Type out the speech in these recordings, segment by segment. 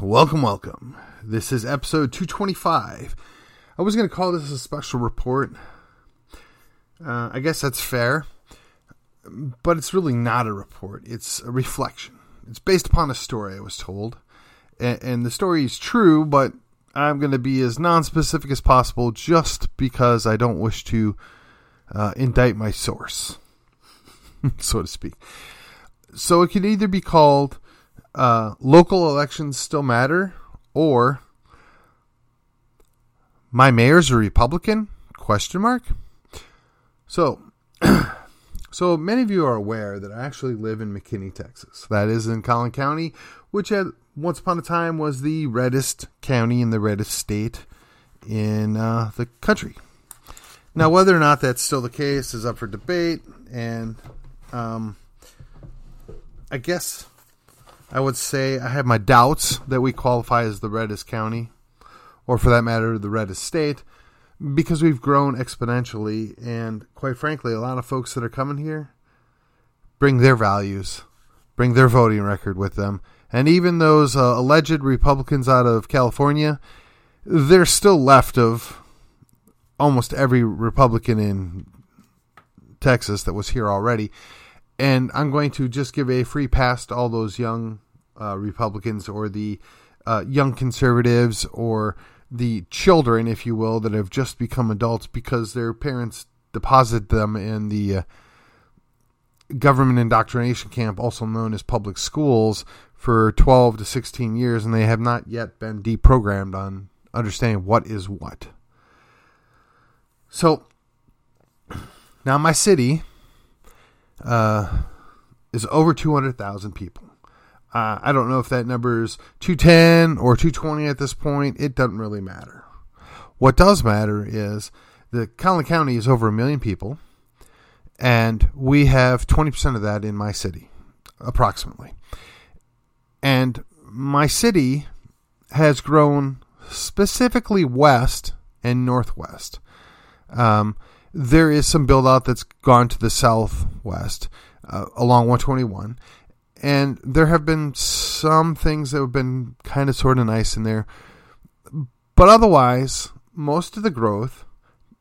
Welcome, welcome. This is episode 225. I was going to call this a special report. Uh, I guess that's fair, but it's really not a report. It's a reflection. It's based upon a story I was told, and, and the story is true, but I'm going to be as non-specific as possible just because I don't wish to uh, indict my source, so to speak. So it can either be called uh, local elections still matter, or my mayor's a Republican? Question mark. So, so many of you are aware that I actually live in McKinney, Texas. That is in Collin County, which had once upon a time was the reddest county in the reddest state in uh, the country. Now, whether or not that's still the case is up for debate, and um, I guess I would say I have my doubts that we qualify as the reddest county, or for that matter, the reddest state, because we've grown exponentially. And quite frankly, a lot of folks that are coming here bring their values, bring their voting record with them. And even those uh, alleged Republicans out of California, they're still left of almost every Republican in Texas that was here already and I'm going to just give a free pass to all those young uh, Republicans or the uh, young conservatives or the children, if you will, that have just become adults because their parents deposited them in the uh, government indoctrination camp, also known as public schools, for 12 to 16 years, and they have not yet been deprogrammed on understanding what is what. So, now my city uh, is over 200,000 people. Uh, I don't know if that number is 210 or 220 at this point. It doesn't really matter. What does matter is that Collin County is over a million people, and we have 20% of that in my city, approximately. And my city has grown specifically west and northwest. Um, there is some build out that's gone to the southwest uh, along 121 and there have been some things that have been kind of sort of nice in there. But otherwise most of the growth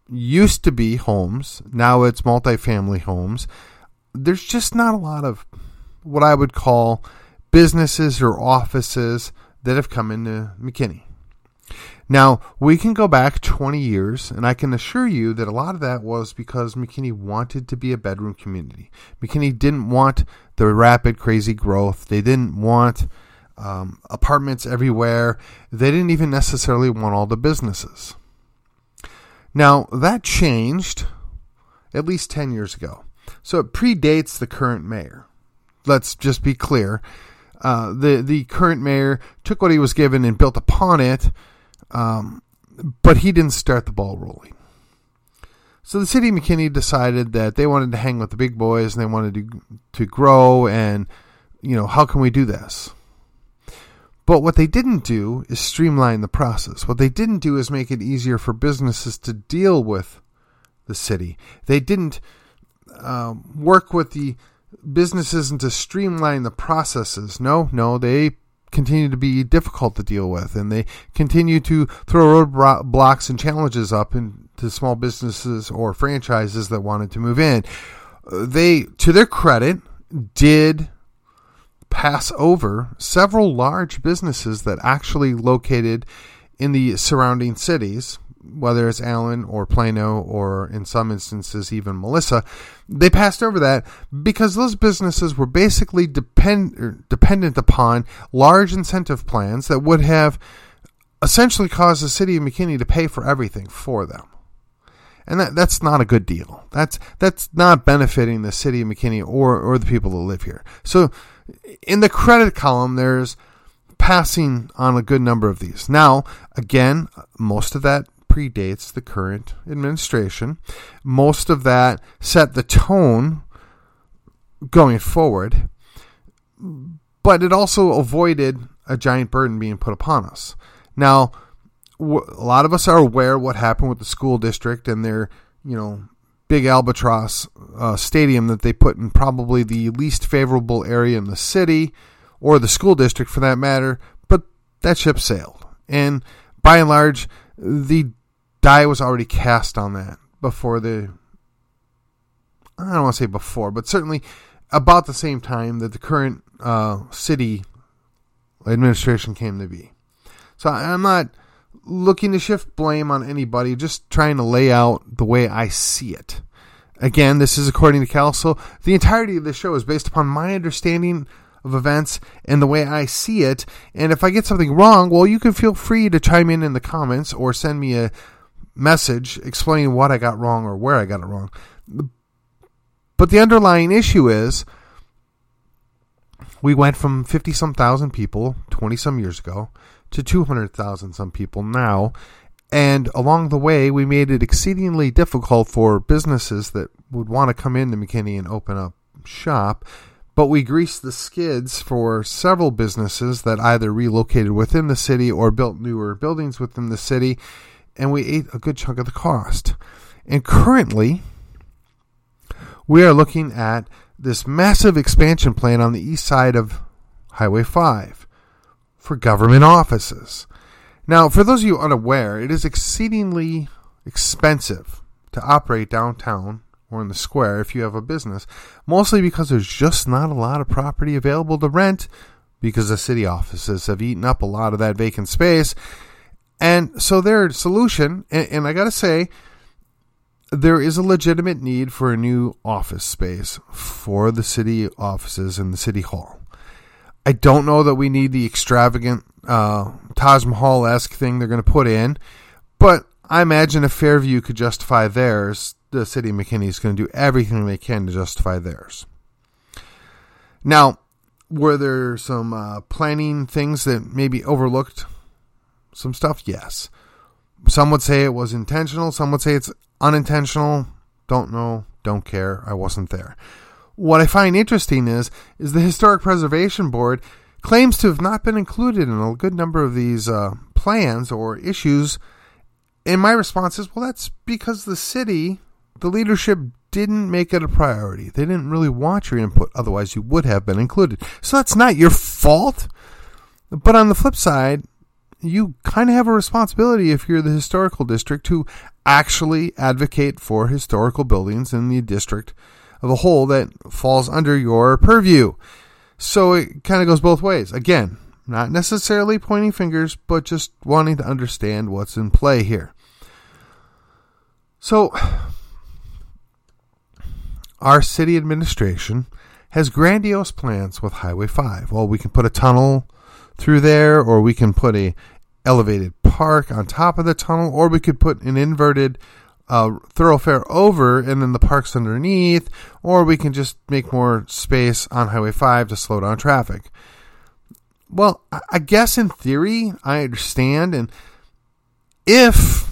used to be homes. Now it's multifamily homes. There's just not a lot of what i would call businesses or offices that have come into mckinney now, we can go back 20 years, and I can assure you that a lot of that was because McKinney wanted to be a bedroom community. McKinney didn't want the rapid, crazy growth. They didn't want um, apartments everywhere. They didn't even necessarily want all the businesses. Now, that changed at least 10 years ago. So it predates the current mayor. Let's just be clear. Uh, the, the current mayor took what he was given and built upon it um, but he didn't start the ball rolling. So the city of McKinney decided that they wanted to hang with the big boys and they wanted to to grow and you know how can we do this? But what they didn't do is streamline the process. What they didn't do is make it easier for businesses to deal with the city. They didn't uh, work with the businesses and to streamline the processes. No, no, they continue to be difficult to deal with, and they continue to throw roadblocks and challenges up into small businesses or franchises that wanted to move in. Uh, they, to their credit, did pass over several large businesses that actually located in the surrounding cities whether it's Allen or Plano or in some instances even Melissa, they passed over that because those businesses were basically depend, er, dependent upon large incentive plans that would have essentially caused the city of McKinney to pay for everything for them. And that, that's not a good deal. That's that's not benefiting the city of McKinney or, or the people that live here. So in the credit column there's passing on a good number of these. Now, again, most of that predates the current administration. Most of that set the tone going forward, but it also avoided a giant burden being put upon us. Now, a lot of us are aware what happened with the school district and their, you know, big albatross uh, stadium that they put in probably the least favorable area in the city or the school district for that matter, but that ship sailed. And by and large, the die was already cast on that before the. I don't want to say before, but certainly about the same time that the current uh, city administration came to be. So I'm not looking to shift blame on anybody, just trying to lay out the way I see it. Again, this is according to Cal, so the entirety of the show is based upon my understanding of events and the way I see it. And if I get something wrong, well, you can feel free to chime in in the comments or send me a message explaining what I got wrong or where I got it wrong. But the underlying issue is we went from 50 some thousand people 20 some years ago to 200,000 some people now. And along the way, we made it exceedingly difficult for businesses that would want to come into McKinney and open up shop. But we greased the skids for several businesses that either relocated within the city or built newer buildings within the city. And we ate a good chunk of the cost. And currently, we are looking at this massive expansion plan on the east side of Highway 5 for government offices. Now, for those of you unaware, it is exceedingly expensive to operate downtown or in the square if you have a business, mostly because there's just not a lot of property available to rent because the city offices have eaten up a lot of that vacant space. And so their solution, and, and I got to say, there is a legitimate need for a new office space for the city offices and the city hall. I don't know that we need the extravagant uh, Taj Mahal esque thing they're going to put in, but I imagine if Fairview could justify theirs, the city of McKinney is going to do everything they can to justify theirs. Now, were there some uh, planning things that maybe overlooked some stuff? Yes. Some would say it was intentional. Some would say it's unintentional. Don't know. Don't care. I wasn't there. What I find interesting is is the Historic Preservation Board claims to have not been included in a good number of these uh, plans or issues. And my response is, well, that's because the city, the leadership didn't make it a priority. They didn't really want your input, otherwise, you would have been included. So that's not your fault. But on the flip side, you kind of have a responsibility if you're the historical district to actually advocate for historical buildings in the district of a whole that falls under your purview. So it kind of goes both ways. Again, not necessarily pointing fingers, but just wanting to understand what's in play here. So, our city administration has grandiose plans with Highway 5. Well, we can put a tunnel through there, or we can put a elevated park on top of the tunnel, or we could put an inverted uh, thoroughfare over and then the parks underneath, or we can just make more space on Highway 5 to slow down traffic. Well, I guess in theory, I understand. And if,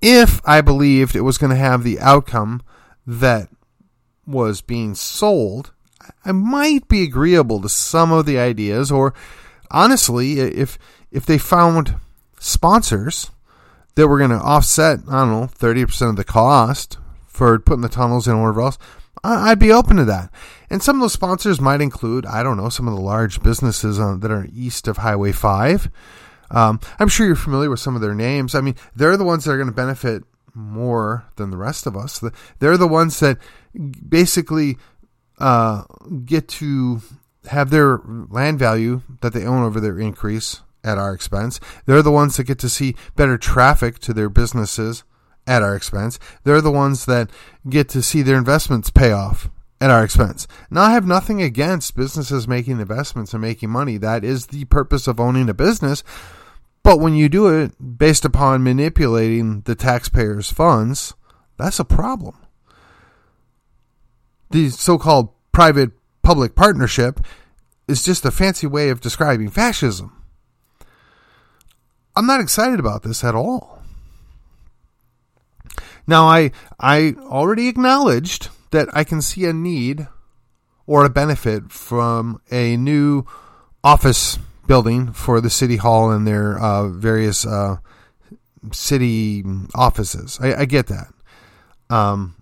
if I believed it was going to have the outcome that was being sold, I might be agreeable to some of the ideas. Or honestly, if, if they found sponsors that were going to offset, I don't know, 30% of the cost for putting the tunnels in or whatever else, I'd be open to that. And some of those sponsors might include, I don't know, some of the large businesses on, that are east of Highway 5. Um, I'm sure you're familiar with some of their names. I mean, they're the ones that are going to benefit more than the rest of us. They're the ones that basically uh, get to have their land value that they own over their increase at our expense. They're the ones that get to see better traffic to their businesses at our expense. They're the ones that get to see their investments pay off at our expense. Now, I have nothing against businesses making investments and making money. That is the purpose of owning a business. But when you do it based upon manipulating the taxpayers' funds, that's a problem. The so called private public partnership is just a fancy way of describing fascism. I'm not excited about this at all. Now, I I already acknowledged that I can see a need or a benefit from a new office building for the city hall and their uh, various uh, city offices. I, I get that. Um,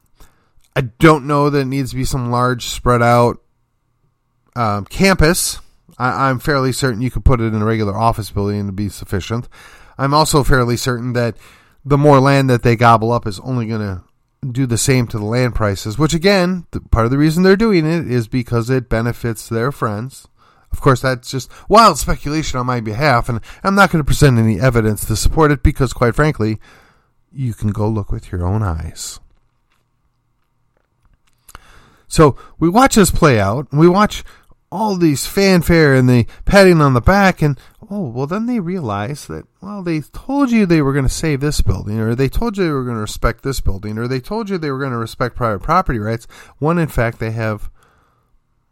I don't know that it needs to be some large spread out um, campus. I, I'm fairly certain you could put it in a regular office building and be sufficient. I'm also fairly certain that the more land that they gobble up is only going to do the same to the land prices, which again, the, part of the reason they're doing it is because it benefits their friends. Of course, that's just wild speculation on my behalf, and I'm not going to present any evidence to support it because, quite frankly, you can go look with your own eyes. So we watch this play out, and we watch all these fanfare and the patting on the back, and oh, well, then they realize that, well, they told you they were going to save this building, or they told you they were going to respect this building, or they told you they were going to respect private property rights, when in fact they have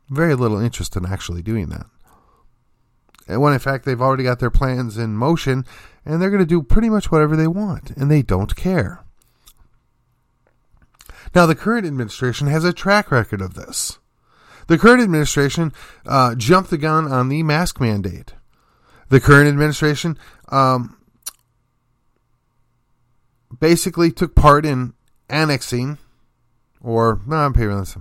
very little interest in actually doing that. And when in fact they've already got their plans in motion and they're going to do pretty much whatever they want and they don't care. Now, the current administration has a track record of this. The current administration uh, jumped the gun on the mask mandate. The current administration um, basically took part in annexing, or no, I'm this,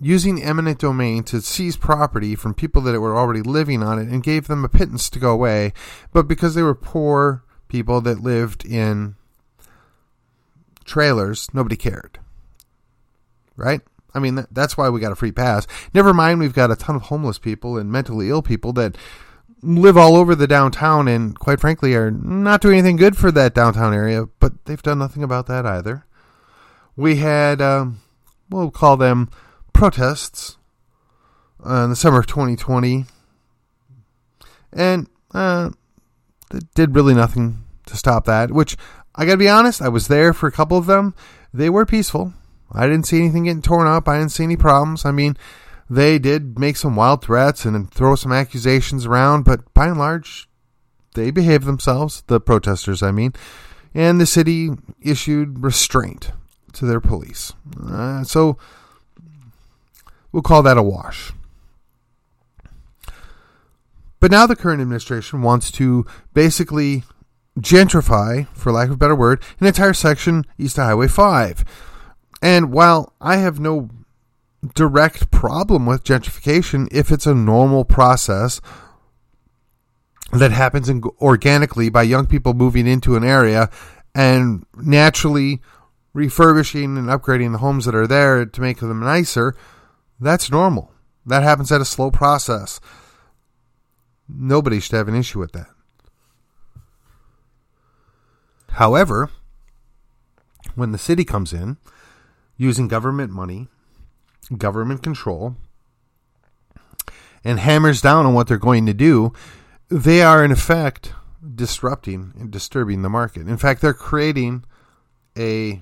using eminent domain to seize property from people that were already living on it and gave them a pittance to go away, but because they were poor people that lived in trailers, nobody cared. Right? I mean, that's why we got a free pass. Never mind, we've got a ton of homeless people and mentally ill people that live all over the downtown and, quite frankly, are not doing anything good for that downtown area, but they've done nothing about that either. We had, um, we'll call them protests uh, in the summer of 2020, and uh, did really nothing to stop that. Which I got to be honest, I was there for a couple of them. They were peaceful. I didn't see anything getting torn up. I didn't see any problems. I mean, they did make some wild threats and throw some accusations around, but by and large, they behaved themselves, the protesters, I mean, and the city issued restraint to their police. Uh, so we'll call that a wash. But now the current administration wants to basically gentrify, for lack of a better word, an entire section east of Highway 5 and while I have no direct problem with gentrification if it's a normal process that happens organically by young people moving into an area and naturally refurbishing and upgrading the homes that are there to make them nicer, that's normal. That happens at a slow process. Nobody should have an issue with that. However, when the city comes in using government money, government control, and hammers down on what they're going to do, they are in effect disrupting and disturbing the market. In fact, they're creating a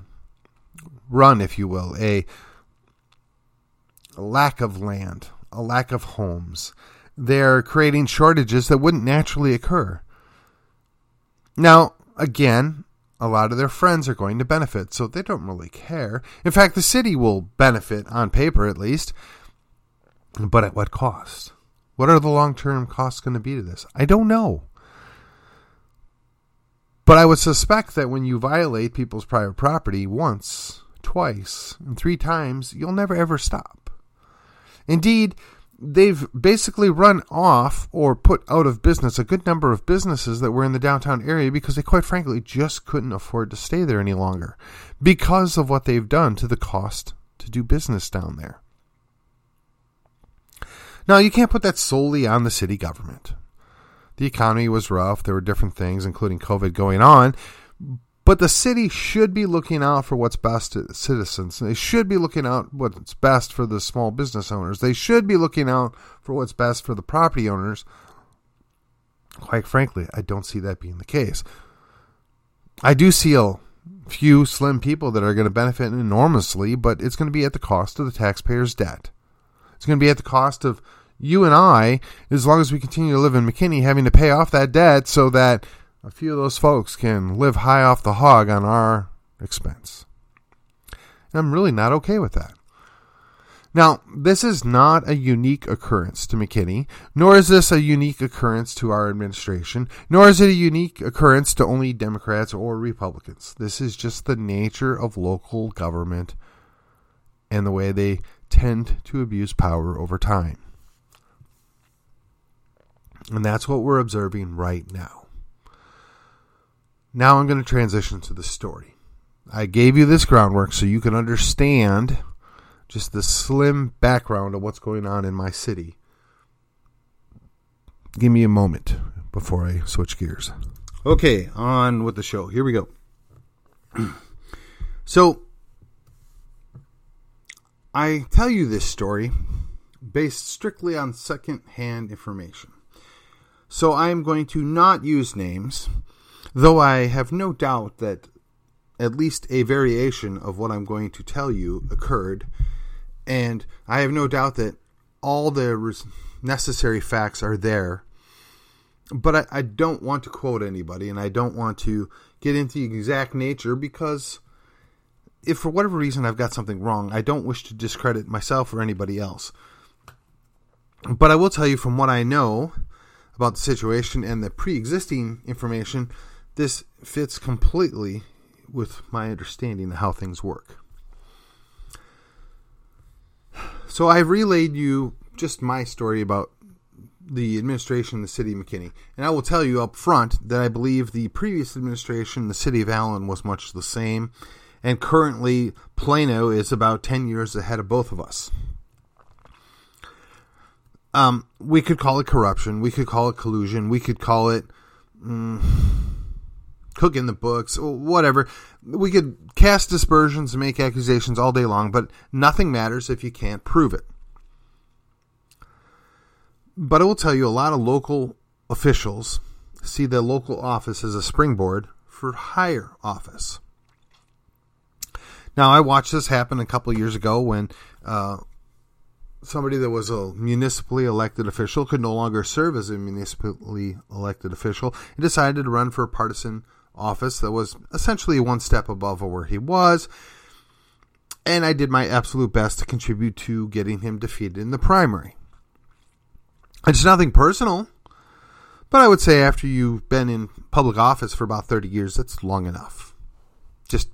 run, if you will, a, lack of land, a lack of homes. They're creating shortages that wouldn't naturally occur. Now, again, a lot of their friends are going to benefit, so they don't really care. In fact, the city will benefit, on paper at least, but at what cost? What are the long term costs going to be to this? I don't know. But I would suspect that when you violate people's private property once, twice, and three times, you'll never ever stop. Indeed, they've basically run off or put out of business a good number of businesses that were in the downtown area because they quite frankly just couldn't afford to stay there any longer because of what they've done to the cost to do business down there. Now, you can't put that solely on the city government. The economy was rough. There were different things, including COVID, going on. But the city should be looking out for what's best to citizens. They should be looking out what's best for the small business owners. They should be looking out for what's best for the property owners. Quite frankly, I don't see that being the case. I do see a few slim people that are going to benefit enormously, but it's going to be at the cost of the taxpayer's debt. It's going to be at the cost of you and I, as long as we continue to live in McKinney, having to pay off that debt so that a few of those folks can live high off the hog on our expense. And I'm really not okay with that. Now, this is not a unique occurrence to McKinney, nor is this a unique occurrence to our administration, nor is it a unique occurrence to only Democrats or Republicans. This is just the nature of local government and the way they tend to abuse power over time. And that's what we're observing right now. Now I'm going to transition to the story. I gave you this groundwork so you can understand just the slim background of what's going on in my city. Give me a moment before I switch gears. Okay, on with the show. Here we go. so, I tell you this story based strictly on second hand information. So, I am going to not use names, though I have no doubt that at least a variation of what I'm going to tell you occurred, and I have no doubt that all the necessary facts are there. But I, I don't want to quote anybody, and I don't want to get into the exact nature because if for whatever reason I've got something wrong, I don't wish to discredit myself or anybody else. But I will tell you from what I know about the situation and the pre existing information, this fits completely with my understanding of how things work. So I've relayed you just my story about the administration in the city of McKinney. And I will tell you up front that I believe the previous administration in the city of Allen was much the same. And currently, Plano is about 10 years ahead of both of us. Um, we could call it corruption. We could call it collusion. We could call it. Mm, cooking the books, whatever. We could cast dispersions and make accusations all day long, but nothing matters if you can't prove it. But I will tell you a lot of local officials see the local office as a springboard for higher office. Now, I watched this happen a couple years ago when uh, somebody that was a municipally elected official could no longer serve as a municipally elected official and decided to run for a partisan office that was essentially one step above where he was. And I did my absolute best to contribute to getting him defeated in the primary. It's nothing personal, but I would say after you've been in public office for about 30 years, that's long enough. Just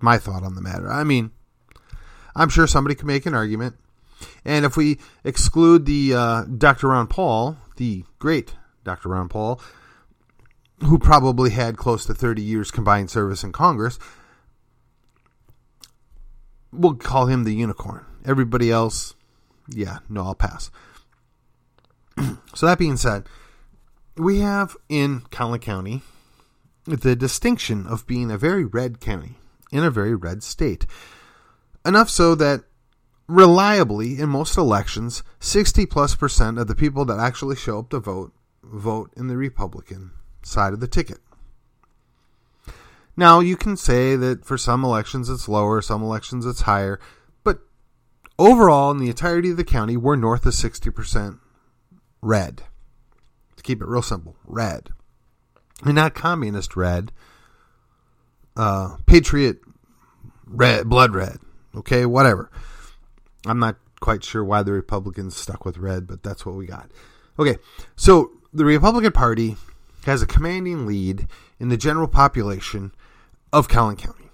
my thought on the matter. I mean, I'm sure somebody could make an argument. And if we exclude the uh, Dr. Ron Paul, the great Dr. Ron Paul, who probably had close to 30 years combined service in Congress, we'll call him the unicorn. Everybody else, yeah, no, I'll pass. so, that being said, we have in Collin County the distinction of being a very red county in a very red state. Enough so that reliably in most elections, 60 plus percent of the people that actually show up to vote vote in the Republican side of the ticket. Now, you can say that for some elections it's lower, some elections it's higher, but overall, in the entirety of the county, we're north of 60% red. To keep it real simple, red. And not communist red, uh, patriot red, blood red. Okay, whatever. I'm not quite sure why the Republicans stuck with red, but that's what we got. Okay, so the Republican Party has a commanding lead in the general population of Collin County.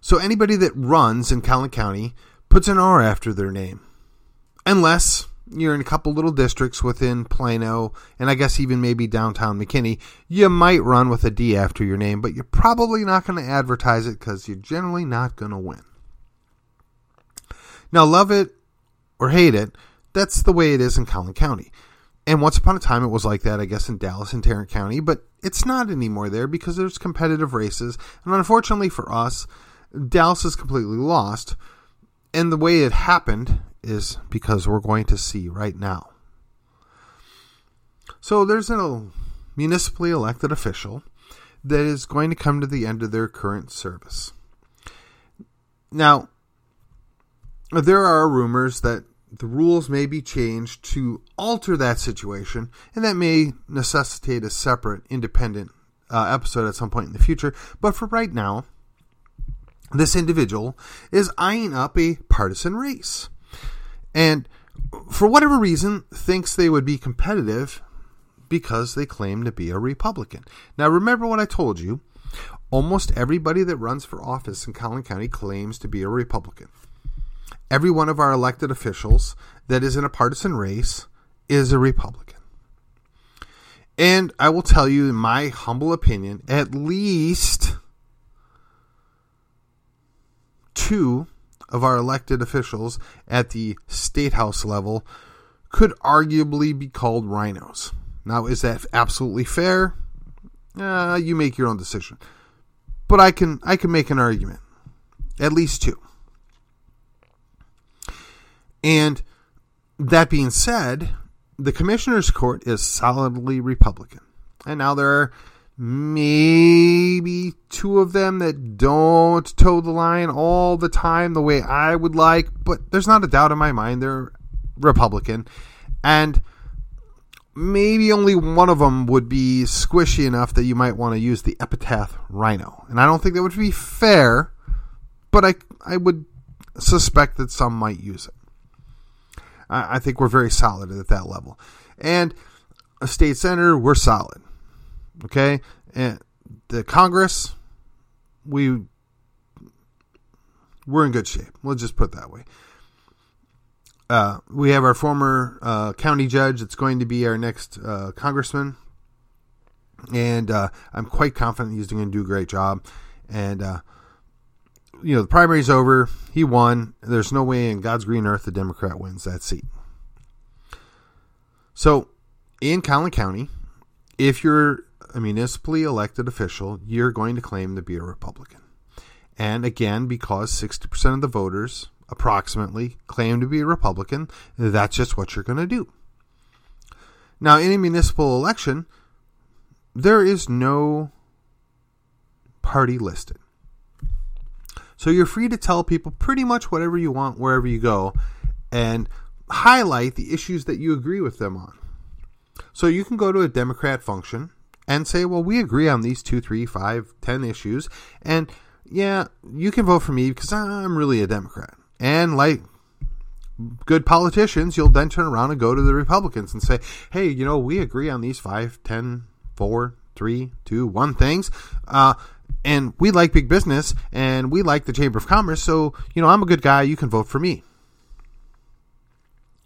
So anybody that runs in Collin County puts an R after their name. Unless you're in a couple little districts within Plano, and I guess even maybe downtown McKinney, you might run with a D after your name, but you're probably not going to advertise it because you're generally not going to win. Now, love it or hate it, that's the way it is in Collin County. And once upon a time, it was like that, I guess, in Dallas and Tarrant County, but it's not anymore there because there's competitive races. And unfortunately for us, Dallas is completely lost. And the way it happened is because we're going to see right now. So there's a municipally elected official that is going to come to the end of their current service. Now, there are rumors that the rules may be changed to alter that situation, and that may necessitate a separate, independent uh, episode at some point in the future. But for right now, this individual is eyeing up a partisan race. And for whatever reason, thinks they would be competitive because they claim to be a Republican. Now, remember what I told you. Almost everybody that runs for office in Collin County claims to be a Republican every one of our elected officials that is in a partisan race is a Republican. And I will tell you, in my humble opinion, at least two of our elected officials at the state house level could arguably be called RINOs. Now, is that absolutely fair? Uh, you make your own decision. But I can I can make an argument. At least two. And that being said, the commissioner's court is solidly Republican. And now there are maybe two of them that don't toe the line all the time the way I would like, but there's not a doubt in my mind they're Republican. And maybe only one of them would be squishy enough that you might want to use the epithet RINO. And I don't think that would be fair, but I, I would suspect that some might use it. I, I think we're very solid at that level. And a state senator, we're solid. Okay? And the Congress, we we're in good shape. We'll just put it that way. Uh, we have our former uh, county judge that's going to be our next uh, congressman, and uh, I'm quite confident he's going to do a great job. And uh, you know, the primary's over. He won. There's no way in God's green earth the Democrat wins that seat. So, in Collin County, if you're a municipally elected official, you're going to claim to be a Republican. And again, because 60% of the voters approximately claim to be a Republican, that's just what you're going to do. Now, in a municipal election, there is no party listed. So you're free to tell people pretty much whatever you want wherever you go and highlight the issues that you agree with them on. So you can go to a Democrat function and say, well, we agree on these two, three, five, ten issues. And yeah, you can vote for me because I'm really a Democrat. And like good politicians, you'll then turn around and go to the Republicans and say, hey, you know, we agree on these five, ten, four, three, two, one things. Uh, and we like big business and we like the Chamber of Commerce. So, you know, I'm a good guy. You can vote for me.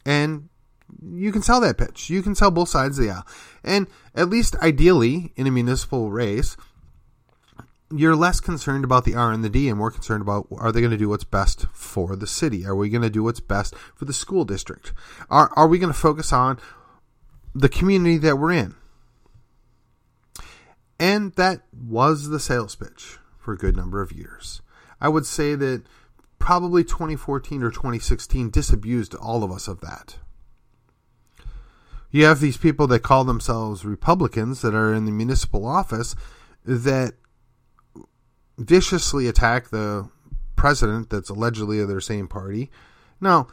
And you can sell that pitch. You can sell both sides of the aisle. And at least ideally, in a municipal race, you're less concerned about the R and the D and more concerned about are they going to do what's best for the city? Are we going to do what's best for the school district? Are, are we going to focus on the community that we're in? And that was the sales pitch for a good number of years. I would say that probably 2014 or 2016 disabused all of us of that. You have these people that call themselves Republicans that are in the municipal office that viciously attack the president that's allegedly of their same party. Now,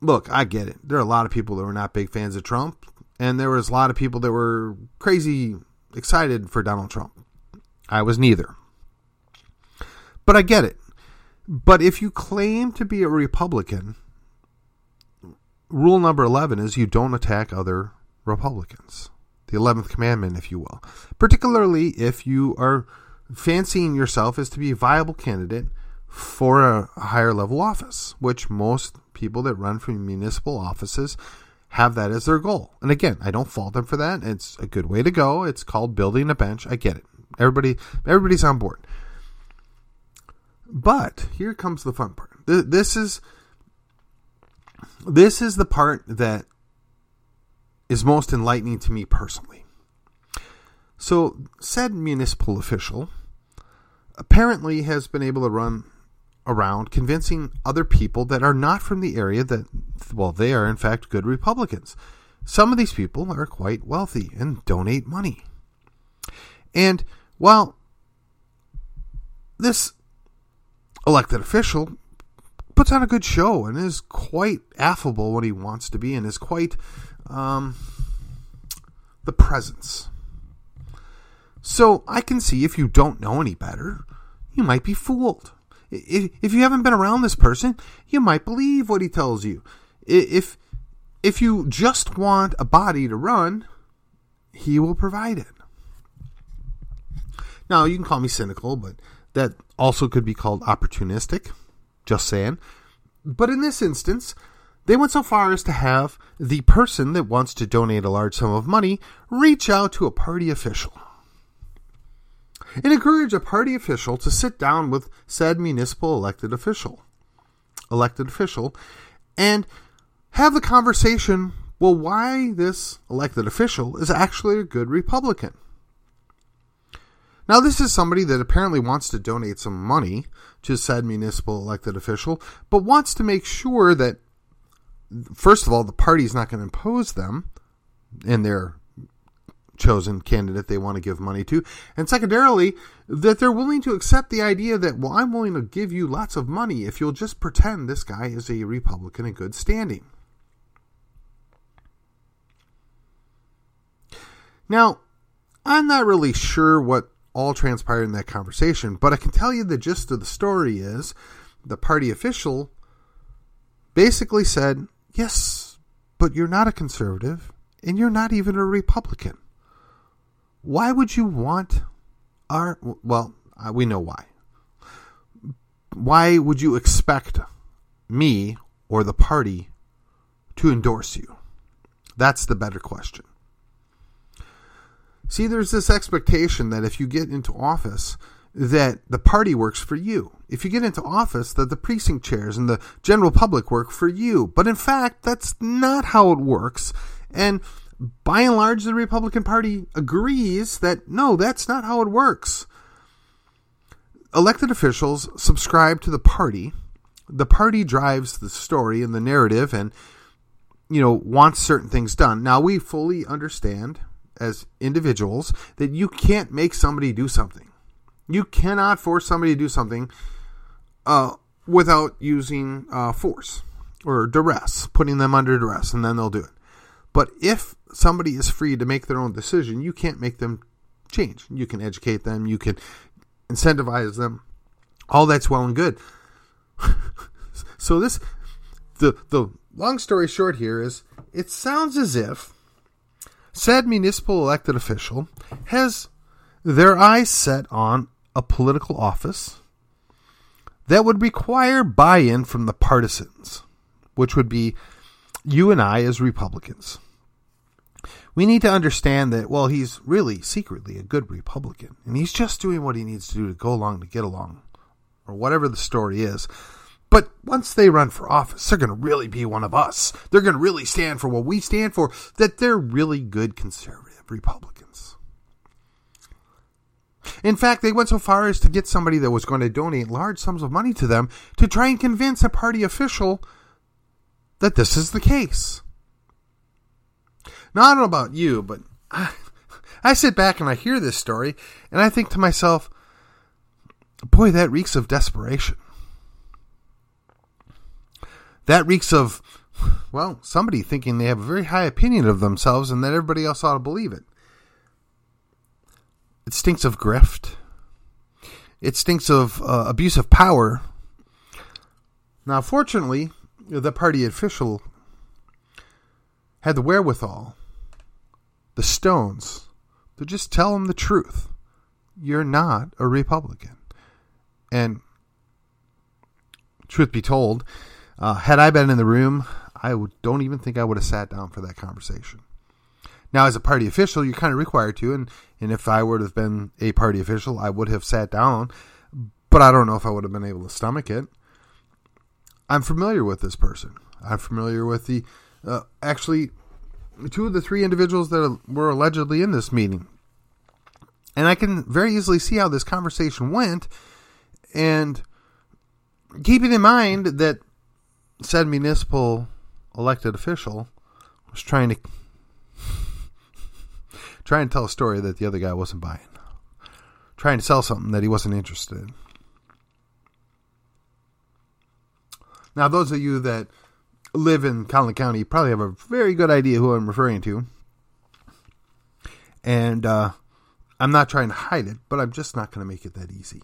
look, I get it. There are a lot of people that were not big fans of Trump, and there was a lot of people that were crazy excited for Donald Trump. I was neither. But I get it. But if you claim to be a Republican, rule number 11 is you don't attack other Republicans. The 11th commandment, if you will. Particularly if you are fancying yourself as to be a viable candidate for a higher level office, which most people that run for municipal offices have that as their goal. And again, I don't fault them for that. It's a good way to go. It's called building a bench. I get it. Everybody everybody's on board. But here comes the fun part. This is this is the part that is most enlightening to me personally. So, said municipal official apparently has been able to run around convincing other people that are not from the area that, well, they are in fact good Republicans. Some of these people are quite wealthy and donate money. And while this elected official puts on a good show and is quite affable when he wants to be and is quite um, the presence. So I can see if you don't know any better, you might be fooled. If, if you haven't been around this person, you might believe what he tells you. If if you just want a body to run, he will provide it. Now, you can call me cynical, but that also could be called opportunistic. Just saying. But in this instance, They went so far as to have the person that wants to donate a large sum of money reach out to a party official and encourage a party official to sit down with said municipal elected official elected official and have the conversation well why this elected official is actually a good republican. Now this is somebody that apparently wants to donate some money to said municipal elected official but wants to make sure that first of all the party's not going to impose them in their chosen candidate they want to give money to. And secondarily, that they're willing to accept the idea that, well, I'm willing to give you lots of money if you'll just pretend this guy is a Republican in good standing. Now, I'm not really sure what all transpired in that conversation, but I can tell you the gist of the story is the party official basically said, Yes, but you're not a conservative and you're not even a Republican why would you want our well uh, we know why. Why would you expect me or the party to endorse you? That's the better question. See there's this expectation that if you get into office that the party works for you. If you get into office that the precinct chairs and the general public work for you. But in fact that's not how it works. And by and large, the Republican Party agrees that no, that's not how it works. Elected officials subscribe to the party. The party drives the story and the narrative and, you know, wants certain things done. Now, we fully understand as individuals that you can't make somebody do something. You cannot force somebody to do something uh, without using uh, force or duress, putting them under duress, and then they'll do it. But if somebody is free to make their own decision, you can't make them change. You can educate them, you can incentivize them. All that's well and good. so this the the long story short here is it sounds as if said municipal elected official has their eyes set on a political office that would require buy-in from the partisans, which would be you and I as Republicans. We need to understand that, well, he's really secretly a good Republican, and he's just doing what he needs to do to go along to get along, or whatever the story is. But once they run for office, they're going to really be one of us. They're going to really stand for what we stand for, that they're really good conservative Republicans. In fact, they went so far as to get somebody that was going to donate large sums of money to them to try and convince a party official that this is the case. Now, I don't know about you, but I, I sit back and I hear this story and I think to myself, boy, that reeks of desperation. That reeks of, well, somebody thinking they have a very high opinion of themselves and that everybody else ought to believe it. It stinks of grift. It stinks of uh, abuse of power. Now, fortunately, the party official had the wherewithal, the stones, to just tell him the truth. You're not a Republican. And truth be told, uh, had I been in the room, I don't even think I would have sat down for that conversation. Now, as a party official, you're kind of required to, and, and if I would have been a party official, I would have sat down, but I don't know if I would have been able to stomach it. I'm familiar with this person. I'm familiar with the uh, actually two of the three individuals that were allegedly in this meeting. And I can very easily see how this conversation went. And keeping in mind that said municipal elected official was trying to trying to tell a story that the other guy wasn't buying. Trying to sell something that he wasn't interested in. Now, those of you that live in Collin County probably have a very good idea who I'm referring to. And uh, I'm not trying to hide it, but I'm just not going to make it that easy.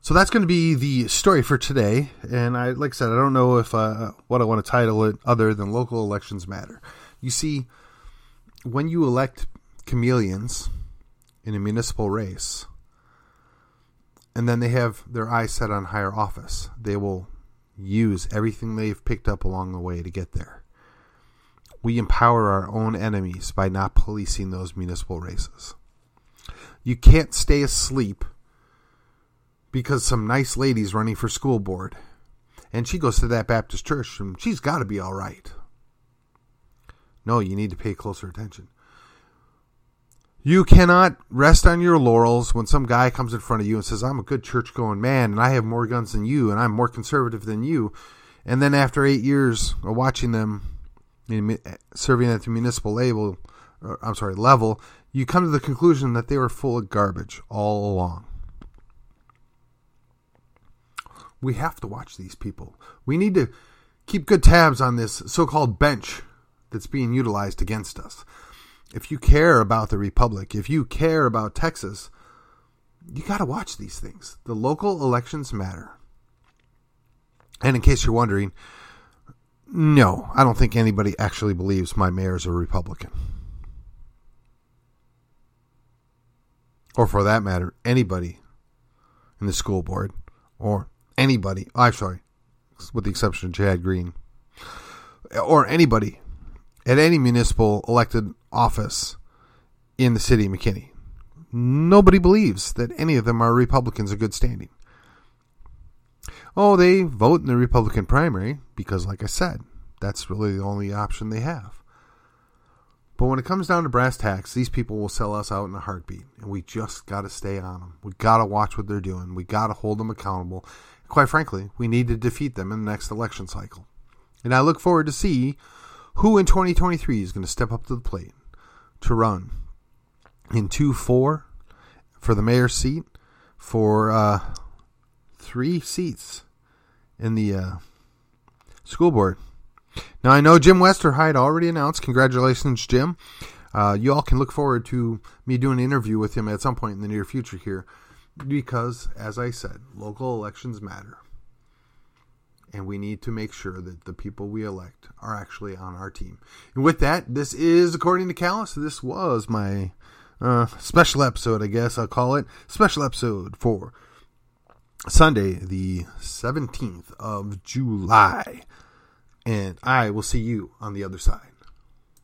So that's going to be the story for today. And I, like I said, I don't know if uh, what I want to title it other than local elections matter. You see, when you elect chameleons in a municipal race, and then they have their eyes set on higher office. They will use everything they've picked up along the way to get there. We empower our own enemies by not policing those municipal races. You can't stay asleep because some nice lady's running for school board and she goes to that Baptist church and she's got to be all right. No, you need to pay closer attention. You cannot rest on your laurels when some guy comes in front of you and says, I'm a good church going man and I have more guns than you and I'm more conservative than you. And then after eight years of watching them serving at the municipal label, I'm sorry, level, you come to the conclusion that they were full of garbage all along. We have to watch these people. We need to keep good tabs on this so called bench that's being utilized against us if you care about the Republic, if you care about Texas, you got to watch these things. The local elections matter. And in case you're wondering, no, I don't think anybody actually believes my mayor's a Republican. Or for that matter, anybody in the school board or anybody, I'm sorry, with the exception of Chad Green, or anybody at any municipal elected office in the city of McKinney. Nobody believes that any of them are Republicans of good standing. Oh, they vote in the Republican primary because, like I said, that's really the only option they have. But when it comes down to brass tacks, these people will sell us out in a heartbeat, and we just got to stay on them. We got to watch what they're doing. We got to hold them accountable. Quite frankly, we need to defeat them in the next election cycle. And I look forward to see who in 2023 is going to step up to the plate to run in 2 4 for the mayor's seat for uh, three seats in the uh, school board. Now, I know Jim Westerheid already announced. Congratulations, Jim. Uh, you all can look forward to me doing an interview with him at some point in the near future here because, as I said, local elections matter and we need to make sure that the people we elect are actually on our team. And with that, this is according to Callus. This was my uh, special episode, I guess I'll call it special episode for Sunday, the seventeenth of July, and I will see you on the other side.